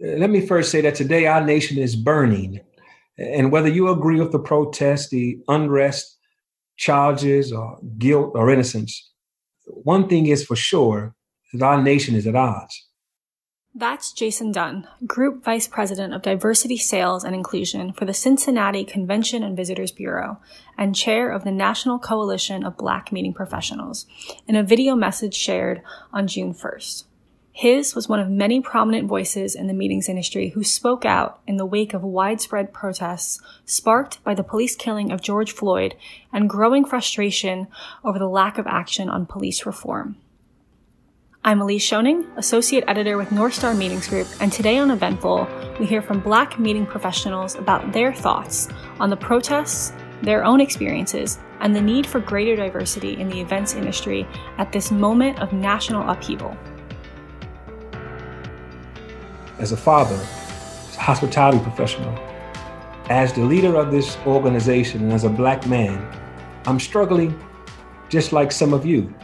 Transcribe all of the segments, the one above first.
Let me first say that today our nation is burning. And whether you agree with the protest, the unrest, charges, or guilt or innocence, one thing is for sure that our nation is at odds. That's Jason Dunn, Group Vice President of Diversity Sales and Inclusion for the Cincinnati Convention and Visitors Bureau and Chair of the National Coalition of Black Meeting Professionals, in a video message shared on June 1st. His was one of many prominent voices in the meetings industry who spoke out in the wake of widespread protests sparked by the police killing of George Floyd and growing frustration over the lack of action on police reform. I'm Elise Schoening, Associate Editor with North Star Meetings Group, and today on Eventful, we hear from Black meeting professionals about their thoughts on the protests, their own experiences, and the need for greater diversity in the events industry at this moment of national upheaval as a father, as a hospitality professional, as the leader of this organization, and as a black man, I'm struggling just like some of you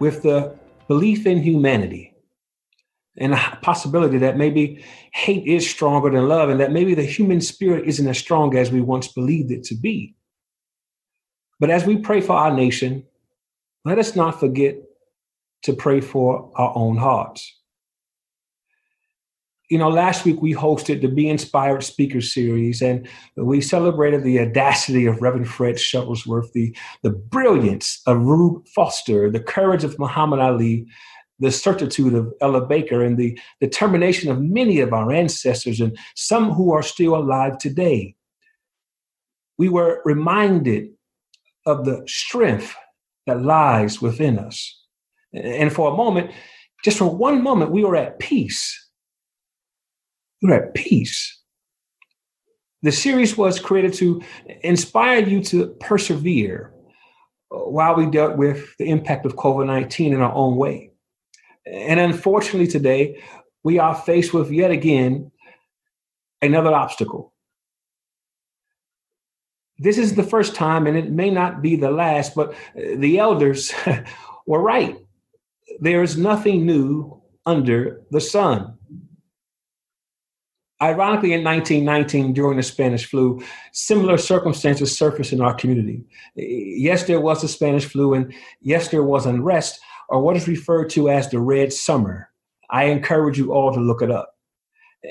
with the belief in humanity and the possibility that maybe hate is stronger than love and that maybe the human spirit isn't as strong as we once believed it to be. But as we pray for our nation, let us not forget to pray for our own hearts you know, last week we hosted the Be Inspired Speaker Series, and we celebrated the audacity of Reverend Fred Shuttlesworth, the, the brilliance of Rube Foster, the courage of Muhammad Ali, the certitude of Ella Baker, and the determination of many of our ancestors, and some who are still alive today. We were reminded of the strength that lies within us. And for a moment, just for one moment, we were at peace you're at peace. The series was created to inspire you to persevere uh, while we dealt with the impact of COVID 19 in our own way. And unfortunately, today, we are faced with yet again another obstacle. This is the first time, and it may not be the last, but uh, the elders were right. There is nothing new under the sun. Ironically, in 1919, during the Spanish flu, similar circumstances surfaced in our community. Yes, there was a Spanish flu, and yes, there was unrest, or what is referred to as the Red Summer. I encourage you all to look it up.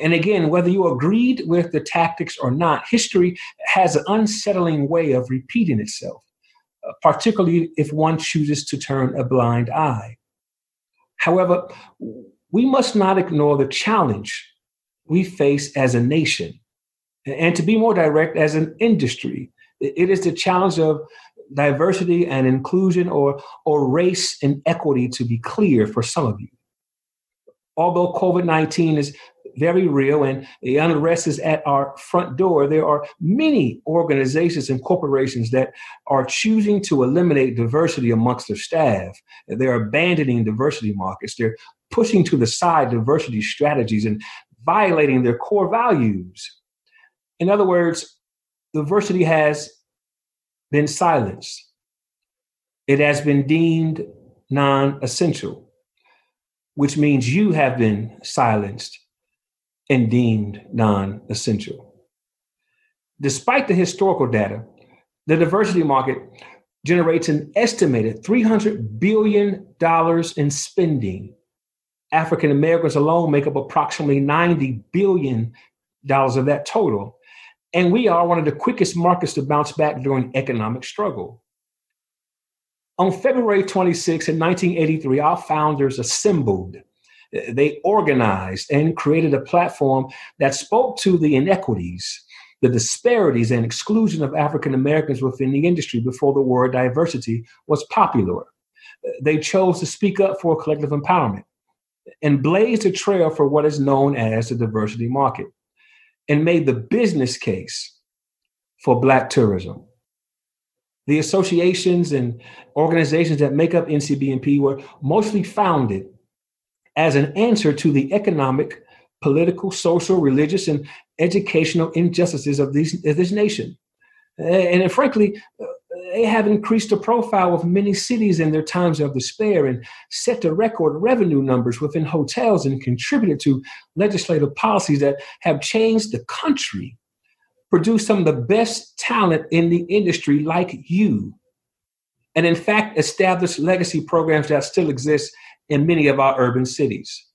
And again, whether you agreed with the tactics or not, history has an unsettling way of repeating itself, uh, particularly if one chooses to turn a blind eye. However, we must not ignore the challenge we face as a nation. And to be more direct, as an industry, it is the challenge of diversity and inclusion or, or race and equity to be clear for some of you. Although COVID 19 is very real and the unrest is at our front door, there are many organizations and corporations that are choosing to eliminate diversity amongst their staff. They're abandoning diversity markets. They're pushing to the side diversity strategies and violating their core values. In other words, diversity has been silenced, it has been deemed non essential, which means you have been silenced and deemed non essential. Despite the historical data, the diversity market generates an estimated $300 billion in spending African Americans alone make up approximately $90 billion of that total. And we are one of the quickest markets to bounce back during economic struggle. On February 26, in 1983, our founders assembled, they organized and created a platform that spoke to the inequities, the disparities, and exclusion of African Americans within the industry before the word diversity was popular. They chose to speak up for collective empowerment and blazed a trail for what is known as the diversity market and made the business case for Black tourism. The associations and organizations that make up NCBMP were mostly founded as an answer to the economic, political, social, religious, and educational injustices of, these, of this nation. And, and frankly, they have increased the profile of many cities in their times of despair and set the record revenue numbers within hotels and contributed to legislative policies that have changed the country, produced some of the best talent in the industry like you, and in fact established legacy programs that still exist in many of our urban cities.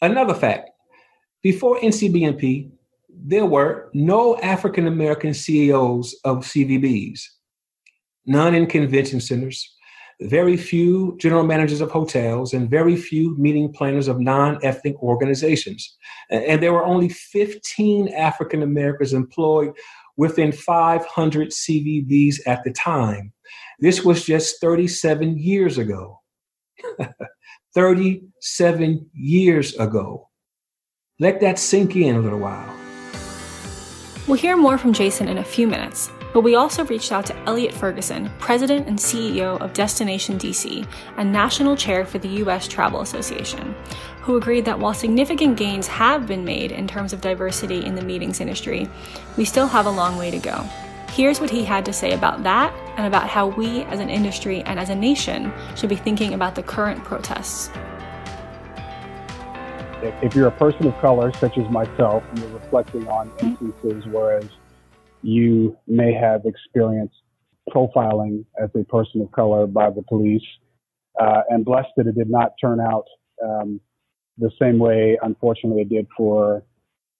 Another fact before NCBMP, there were no African American CEOs of CVBs, none in convention centers, very few general managers of hotels, and very few meeting planners of non ethnic organizations. And there were only 15 African Americans employed within 500 CVBs at the time. This was just 37 years ago. 37 years ago. Let that sink in a little while. We'll hear more from Jason in a few minutes, but we also reached out to Elliott Ferguson, President and CEO of Destination DC and National Chair for the U.S. Travel Association, who agreed that while significant gains have been made in terms of diversity in the meetings industry, we still have a long way to go. Here's what he had to say about that and about how we as an industry and as a nation should be thinking about the current protests if you're a person of color, such as myself, and you're reflecting on hmm? instances whereas you may have experienced profiling as a person of color by the police, uh, and blessed that it did not turn out um, the same way, unfortunately, it did for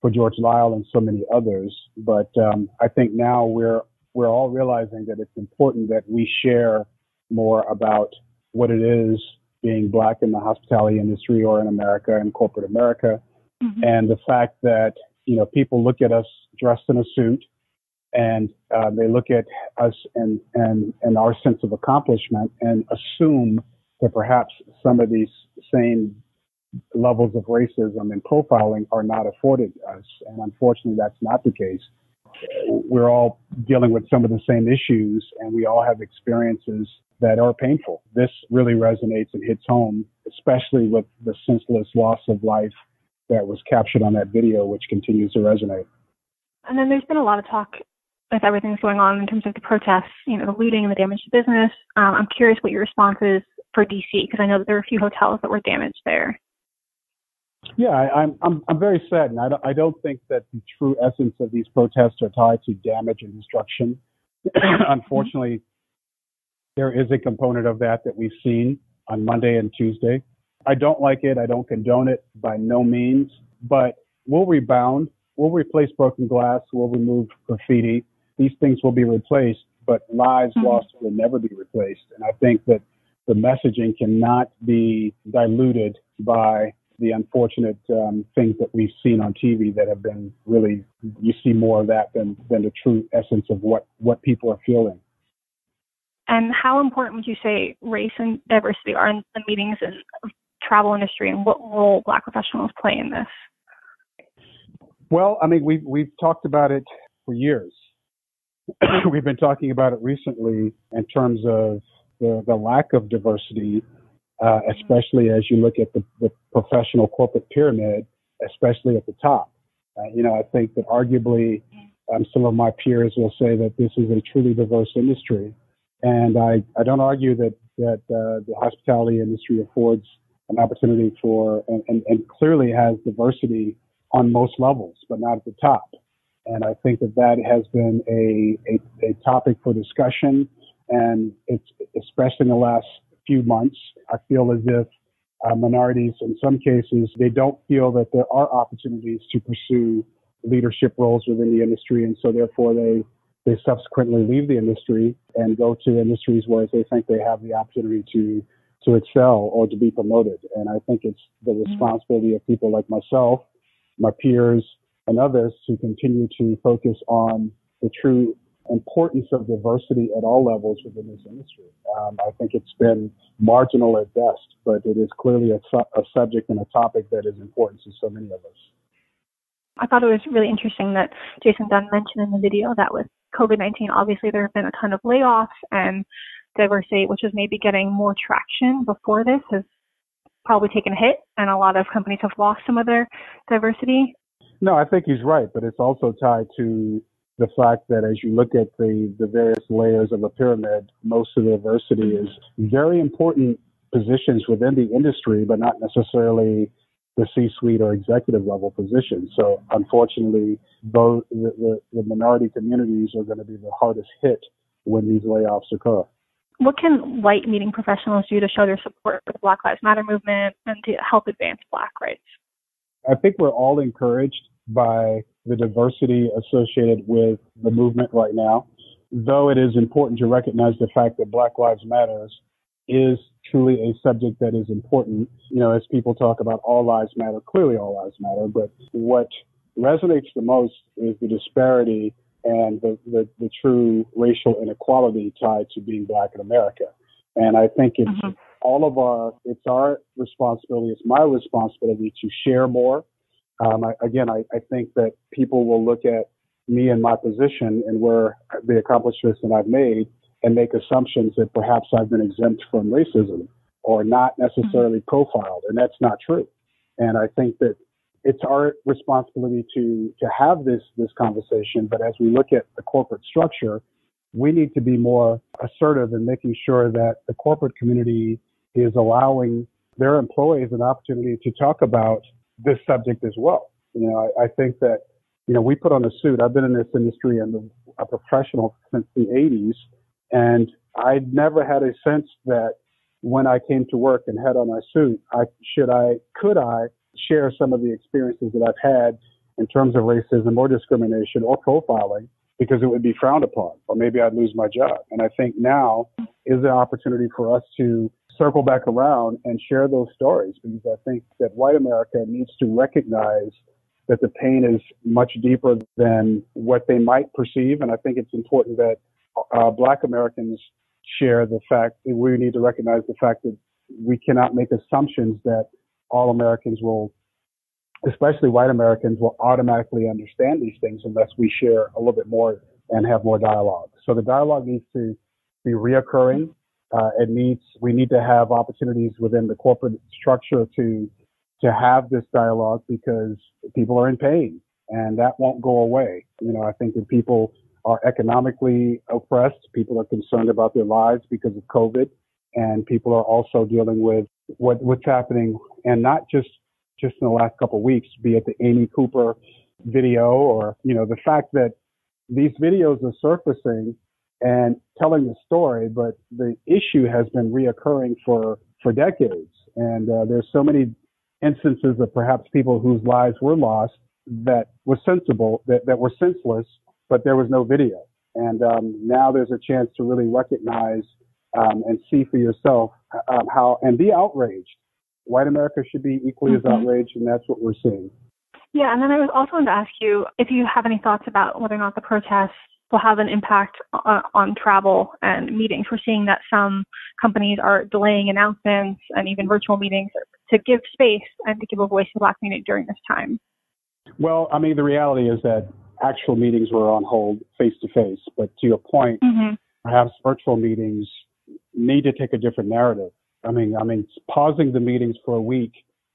for George Floyd and so many others. But um, I think now we're we're all realizing that it's important that we share more about what it is being black in the hospitality industry or in America and corporate America. Mm-hmm. And the fact that, you know, people look at us dressed in a suit and uh, they look at us and, and, and our sense of accomplishment and assume that perhaps some of these same levels of racism and profiling are not afforded us. And unfortunately, that's not the case. We're all dealing with some of the same issues and we all have experiences that are painful. This really resonates and hits home, especially with the senseless loss of life that was captured on that video, which continues to resonate. And then there's been a lot of talk with everything that's going on in terms of the protests, you know, the looting and the damage to business. Um, I'm curious what your response is for DC because I know that there are a few hotels that were damaged there. Yeah, I, am I'm I'm very saddened. I don't, I don't think that the true essence of these protests are tied to damage and destruction. Unfortunately, there is a component of that that we've seen on Monday and Tuesday. I don't like it. I don't condone it by no means, but we'll rebound. We'll replace broken glass. We'll remove graffiti. These things will be replaced, but lives mm-hmm. lost will never be replaced. And I think that the messaging cannot be diluted by the unfortunate um, things that we've seen on TV that have been really, you see more of that than, than the true essence of what, what people are feeling. And how important would you say race and diversity are in the meetings and travel industry, and what role Black professionals play in this? Well, I mean, we've we've talked about it for years. we've been talking about it recently in terms of the, the lack of diversity, uh, especially as you look at the, the professional corporate pyramid, especially at the top. Uh, you know, I think that arguably um, some of my peers will say that this is a truly diverse industry. And I, I don't argue that, that uh, the hospitality industry affords an opportunity for and, and, and, clearly has diversity on most levels, but not at the top. And I think that that has been a, a, a topic for discussion. And it's especially in the last few months, I feel as if uh, minorities, in some cases, they don't feel that there are opportunities to pursue leadership roles within the industry. And so therefore they they subsequently leave the industry and go to industries where they think they have the opportunity to to excel or to be promoted. And I think it's the mm-hmm. responsibility of people like myself, my peers, and others to continue to focus on the true importance of diversity at all levels within this industry. Um, I think it's been marginal at best, but it is clearly a, su- a subject and a topic that is important to so many of us. I thought it was really interesting that Jason Dunn mentioned in the video that with COVID 19, obviously there have been a ton of layoffs and diversity, which is maybe getting more traction before this, has probably taken a hit, and a lot of companies have lost some of their diversity. No, I think he's right, but it's also tied to the fact that as you look at the, the various layers of a pyramid, most of the diversity is very important positions within the industry, but not necessarily the C-suite or executive level positions. So unfortunately, those, the, the, the minority communities are going to be the hardest hit when these layoffs occur. What can white meeting professionals do to show their support for the Black Lives Matter movement and to help advance Black rights? I think we're all encouraged by the diversity associated with the movement right now, though it is important to recognize the fact that Black Lives Matters is truly a subject that is important. You know, as people talk about all lives matter, clearly all lives matter, but what resonates the most is the disparity and the, the, the true racial inequality tied to being black in America. And I think it's mm-hmm. all of our, it's our responsibility, it's my responsibility to share more. Um, I, again, I, I think that people will look at me and my position and where the accomplishments that I've made and make assumptions that perhaps I've been exempt from racism or not necessarily mm-hmm. profiled, and that's not true. And I think that it's our responsibility to to have this this conversation. But as we look at the corporate structure, we need to be more assertive in making sure that the corporate community is allowing their employees an opportunity to talk about this subject as well. You know, I, I think that you know we put on a suit. I've been in this industry and a professional since the 80s, and I never had a sense that when I came to work and had on my suit, I should I could I share some of the experiences that I've had in terms of racism or discrimination or profiling because it would be frowned upon or maybe I'd lose my job. And I think now is an opportunity for us to circle back around and share those stories because I think that white America needs to recognize that the pain is much deeper than what they might perceive. And I think it's important that uh, black Americans share the fact that we need to recognize the fact that we cannot make assumptions that all Americans will, especially white Americans, will automatically understand these things unless we share a little bit more and have more dialogue. So the dialogue needs to be reoccurring. Uh, it needs, we need to have opportunities within the corporate structure to, to have this dialogue because people are in pain and that won't go away. You know, I think that people are economically oppressed. People are concerned about their lives because of COVID and people are also dealing with what, what's happening and not just just in the last couple of weeks, be it the Amy Cooper video or you know the fact that these videos are surfacing and telling the story, but the issue has been reoccurring for for decades, and uh, there's so many instances of perhaps people whose lives were lost that were sensible that, that were senseless, but there was no video, and um, now there's a chance to really recognize um, and see for yourself um, how and be outraged white America should be equally mm-hmm. as outraged, and that's what we're seeing. Yeah, and then I was also going to ask you if you have any thoughts about whether or not the protests will have an impact on, on travel and meetings. We're seeing that some companies are delaying announcements and even virtual meetings to give space and to give a voice to the Black community during this time. Well, I mean, the reality is that actual meetings were on hold face to face, but to your point, mm-hmm. perhaps virtual meetings need to take a different narrative. I mean, I mean, pausing the meetings for a week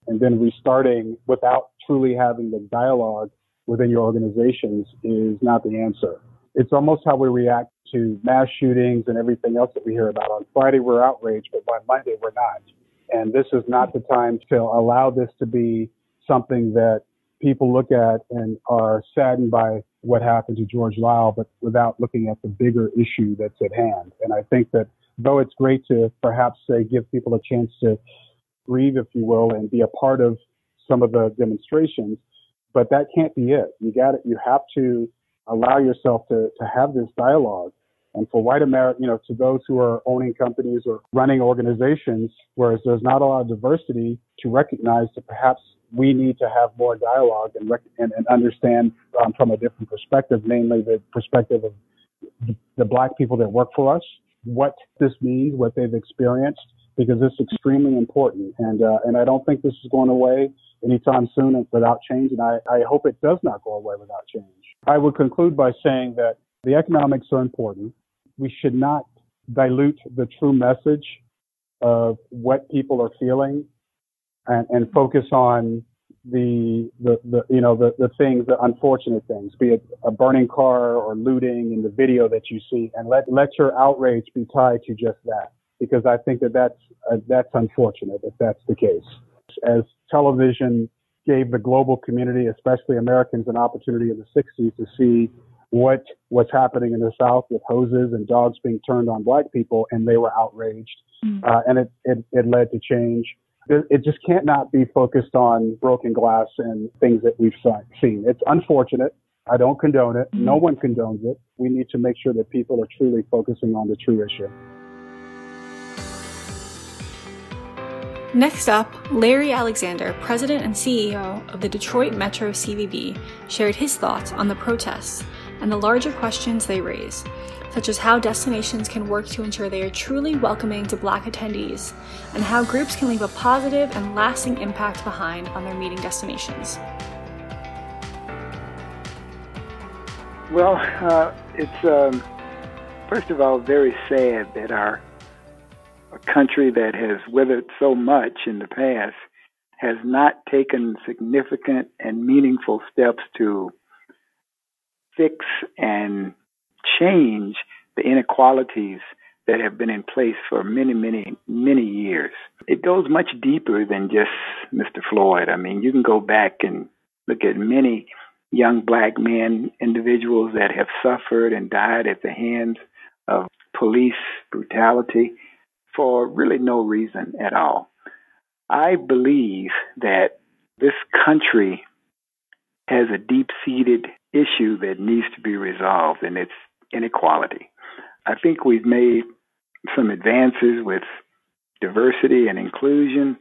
and then restarting without truly having the dialogue within your organizations is not the answer. It's almost how we react to mass shootings and everything else that we hear about. On Friday, we're outraged, but by Monday, we're not. And this is not the time to allow this to be something that people look at and are saddened by what happened to George Floyd, but without looking at the bigger issue that's at hand. And I think that though it's great to perhaps say give people a chance to grieve, if you will, and be a part of some of the demonstrations, but that can't be it. You got it. You have to allow yourself to, to have this dialogue. And for white America, you know, to those who are owning companies or running organizations, whereas there's not a lot of diversity, to recognize that perhaps we need to have more dialogue and, rec- and, and understand um, from a different perspective, namely the perspective of the, the black people that work for us what this means, what they've experienced, because it's extremely important. And uh, and I don't think this is going away anytime soon without change. And I, I hope it does not go away without change. I would conclude by saying that the economics are important. We should not dilute the true message of what people are feeling and, and focus on the, the, the you know, the, the things, the unfortunate things, be it a burning car or looting in the video that you see, and let, let your outrage be tied to just that. Because I think that that's, uh, that's unfortunate if that's the case. As television gave the global community, especially Americans, an opportunity in the 60s to see what was happening in the South with hoses and dogs being turned on black people, and they were outraged. Mm-hmm. Uh, and it, it, it led to change it just can't not be focused on broken glass and things that we've seen. It's unfortunate. I don't condone it. No mm-hmm. one condones it. We need to make sure that people are truly focusing on the true issue. Next up, Larry Alexander, president and CEO of the Detroit Metro CVB, shared his thoughts on the protests and the larger questions they raise, such as how destinations can work to ensure they are truly welcoming to Black attendees, and how groups can leave a positive and lasting impact behind on their meeting destinations. Well, uh, it's um, first of all very sad that our country that has weathered so much in the past has not taken significant and meaningful steps to fix and change the inequalities that have been in place for many, many, many years. It goes much deeper than just Mr. Floyd. I mean, you can go back and look at many young black men, individuals that have suffered and died at the hands of police brutality for really no reason at all. I believe that this country has a deep seated issue that needs to be resolved, and it's inequality. I think we've made some advances with diversity and inclusion,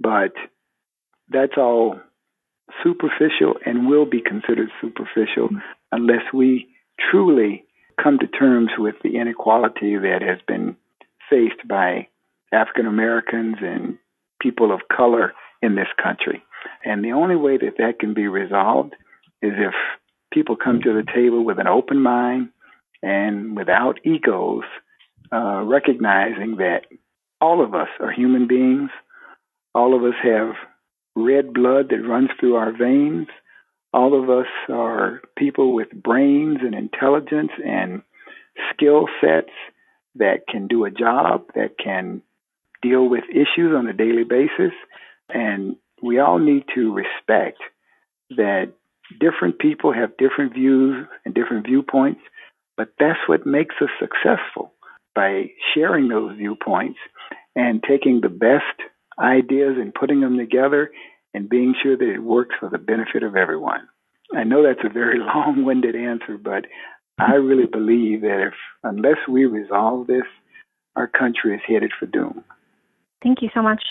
but that's all superficial and will be considered superficial unless we truly come to terms with the inequality that has been faced by African Americans and people of color in this country. And the only way that that can be resolved is if people come to the table with an open mind and without egos, uh, recognizing that all of us are human beings. All of us have red blood that runs through our veins. All of us are people with brains and intelligence and skill sets that can do a job, that can deal with issues on a daily basis. And we all need to respect that different people have different views and different viewpoints, but that's what makes us successful by sharing those viewpoints and taking the best ideas and putting them together and being sure that it works for the benefit of everyone. I know that's a very long winded answer, but I really believe that if unless we resolve this, our country is headed for doom. Thank you so much.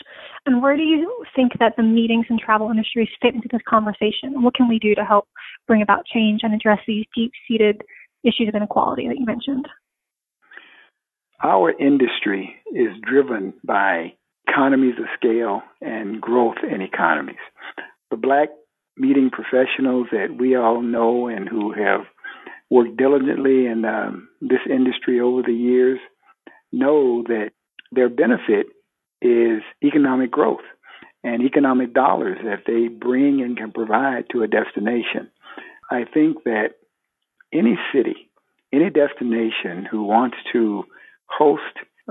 And where do you think that the meetings and travel industries fit into this conversation? what can we do to help bring about change and address these deep seated issues of inequality that you mentioned? Our industry is driven by economies of scale and growth in economies. The black meeting professionals that we all know and who have worked diligently in um, this industry over the years know that their benefit is economic growth and economic dollars that they bring and can provide to a destination. I think that any city, any destination who wants to host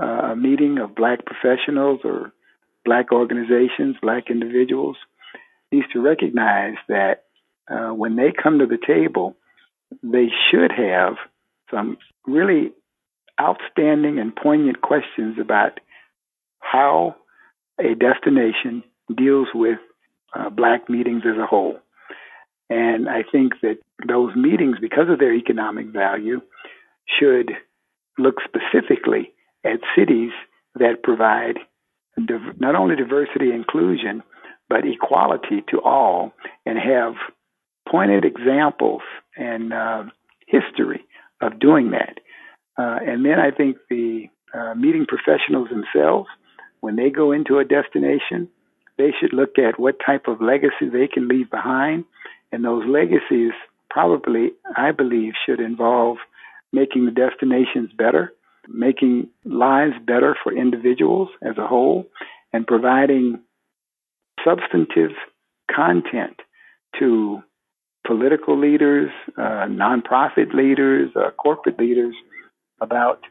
uh, a meeting of black professionals or black organizations, black individuals, needs to recognize that uh, when they come to the table, they should have some really outstanding and poignant questions about how a destination deals with uh, black meetings as a whole. And I think that those meetings, because of their economic value, should look specifically at cities that provide div- not only diversity inclusion, but equality to all and have pointed examples and uh, history of doing that. Uh, and then I think the uh, meeting professionals themselves, when they go into a destination, they should look at what type of legacy they can leave behind. And those legacies probably, I believe, should involve making the destinations better, making lives better for individuals as a whole, and providing substantive content to political leaders, uh, nonprofit leaders, uh, corporate leaders about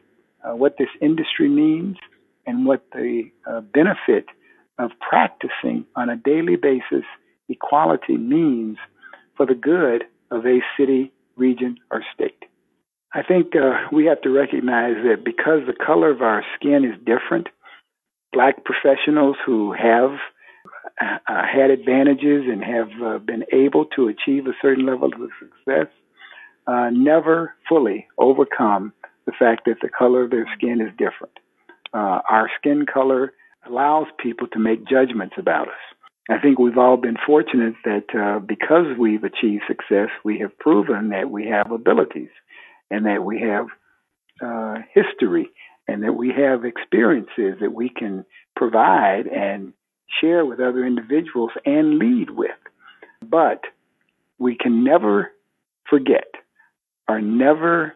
uh, what this industry means and what the uh, benefit of practicing on a daily basis equality means for the good of a city, region, or state. I think uh, we have to recognize that because the color of our skin is different, black professionals who have uh, had advantages and have uh, been able to achieve a certain level of success uh, never fully overcome the fact that the color of their skin is different. Uh, our skin color allows people to make judgments about us. I think we've all been fortunate that uh, because we've achieved success, we have proven that we have abilities and that we have uh, history and that we have experiences that we can provide and share with other individuals and lead with. But we can never forget or never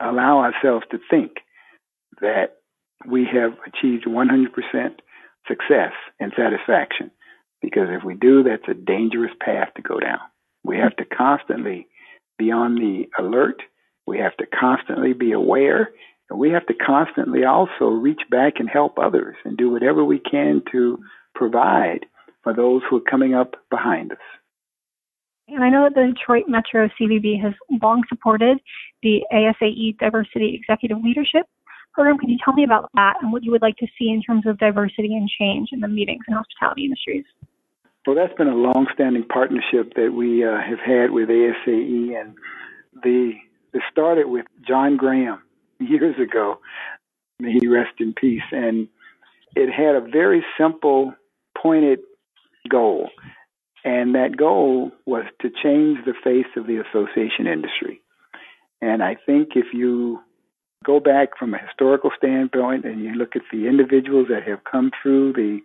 allow ourselves to think that we have achieved 100% success and satisfaction. Because if we do, that's a dangerous path to go down. We have to constantly be on the alert. We have to constantly be aware. And we have to constantly also reach back and help others and do whatever we can to provide for those who are coming up behind us. And I know that the Detroit Metro CVB has long supported the ASAE Diversity Executive Leadership Program. Can you tell me about that and what you would like to see in terms of diversity and change in the meetings and hospitality industries? Well, that's been a long-standing partnership that we uh, have had with ASAE, and the it started with John Graham years ago. May he rest in peace. And it had a very simple, pointed goal, and that goal was to change the face of the association industry. And I think if you go back from a historical standpoint and you look at the individuals that have come through the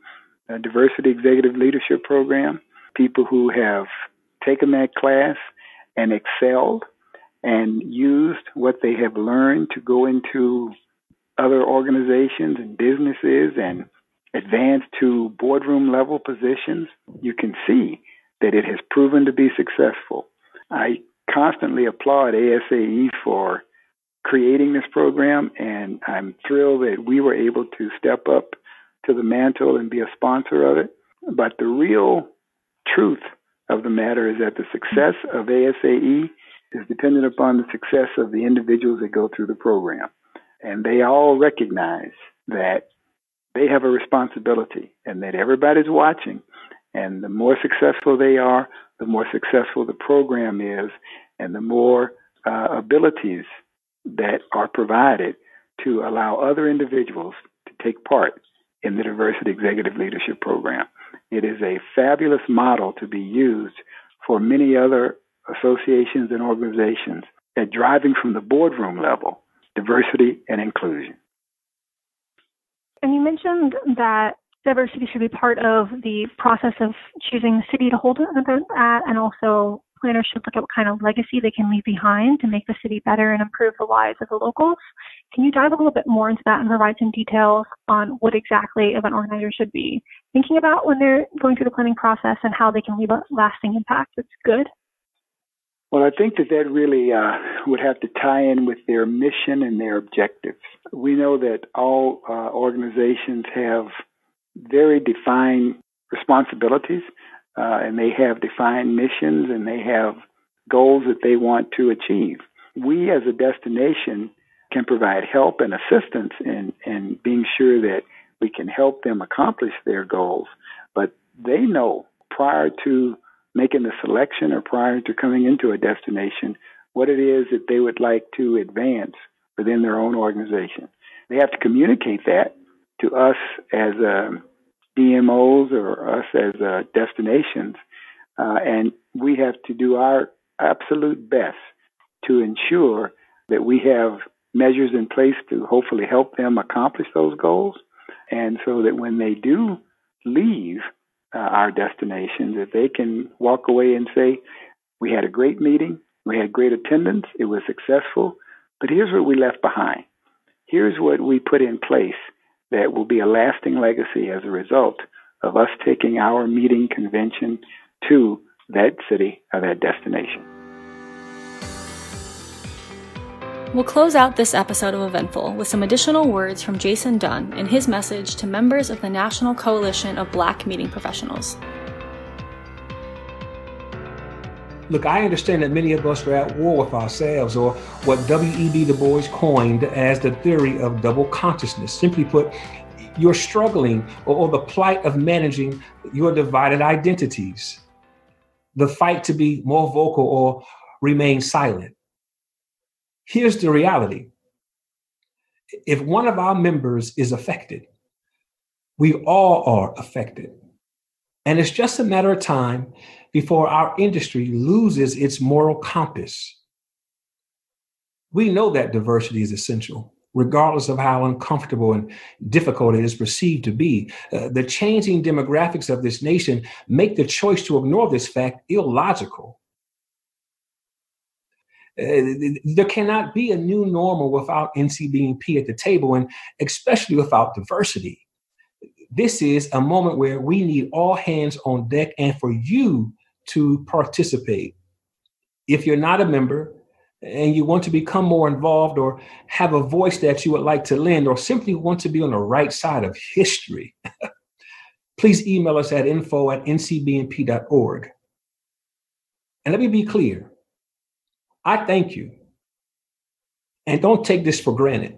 uh, Diversity Executive Leadership Program, people who have taken that class and excelled and used what they have learned to go into other organizations and businesses and advance to boardroom level positions, you can see that it has proven to be successful. I constantly applaud ASAE for creating this program, and I'm thrilled that we were able to step up to the mantle and be a sponsor of it. But the real truth of the matter is that the success of ASAE is dependent upon the success of the individuals that go through the program. And they all recognize that they have a responsibility and that everybody's watching. And the more successful they are, the more successful the program is, and the more uh, abilities that are provided to allow other individuals to take part in the Diversity Executive Leadership Program. It is a fabulous model to be used for many other associations and organizations at driving from the boardroom level diversity and inclusion. And you mentioned that diversity should be part of the process of choosing the city to hold an event at and also planners should look at what kind of legacy they can leave behind to make the city better and improve the lives of the locals. Can you dive a little bit more into that and provide some details on what exactly event organizers should be thinking about when they're going through the planning process and how they can leave a lasting impact that's good? Well, I think that that really uh, would have to tie in with their mission and their objectives. We know that all uh, organizations have very defined responsibilities uh, and they have defined missions and they have goals that they want to achieve. We as a destination can provide help and assistance in, in being sure that we can help them accomplish their goals, but they know prior to making the selection or prior to coming into a destination what it is that they would like to advance within their own organization. They have to communicate that to us as um, DMOs or us as uh, destinations, uh, and we have to do our absolute best to ensure that we have measures in place to hopefully help them accomplish those goals, and so that when they do leave uh, our destination, that they can walk away and say, "We had a great meeting, we had great attendance, it was successful, but here's what we left behind. Here's what we put in place that will be a lasting legacy as a result of us taking our meeting convention to that city or that destination. We'll close out this episode of Eventful with some additional words from Jason Dunn in his message to members of the National Coalition of Black Meeting Professionals. Look, I understand that many of us are at war with ourselves, or what W.E.B. Du Bois coined as the theory of double consciousness. Simply put, you're struggling or, or the plight of managing your divided identities, the fight to be more vocal or remain silent. Here's the reality if one of our members is affected, we all are affected. And it's just a matter of time before our industry loses its moral compass. We know that diversity is essential, regardless of how uncomfortable and difficult it is perceived to be. Uh, the changing demographics of this nation make the choice to ignore this fact illogical. Uh, there cannot be a new normal without NCBMP at the table, and especially without diversity. This is a moment where we need all hands on deck and for you to participate. If you're not a member and you want to become more involved or have a voice that you would like to lend or simply want to be on the right side of history, please email us at info at ncbmp.org. And let me be clear I thank you. And don't take this for granted.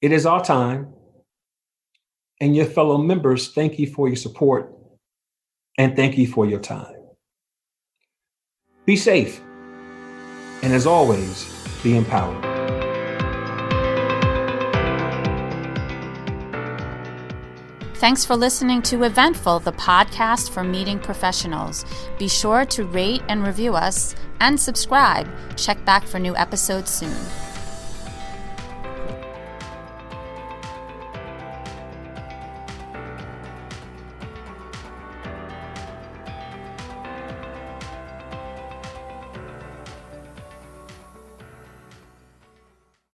It is our time, and your fellow members thank you for your support and thank you for your time. Be safe, and as always, be empowered. Thanks for listening to Eventful, the podcast for meeting professionals. Be sure to rate and review us and subscribe. Check back for new episodes soon.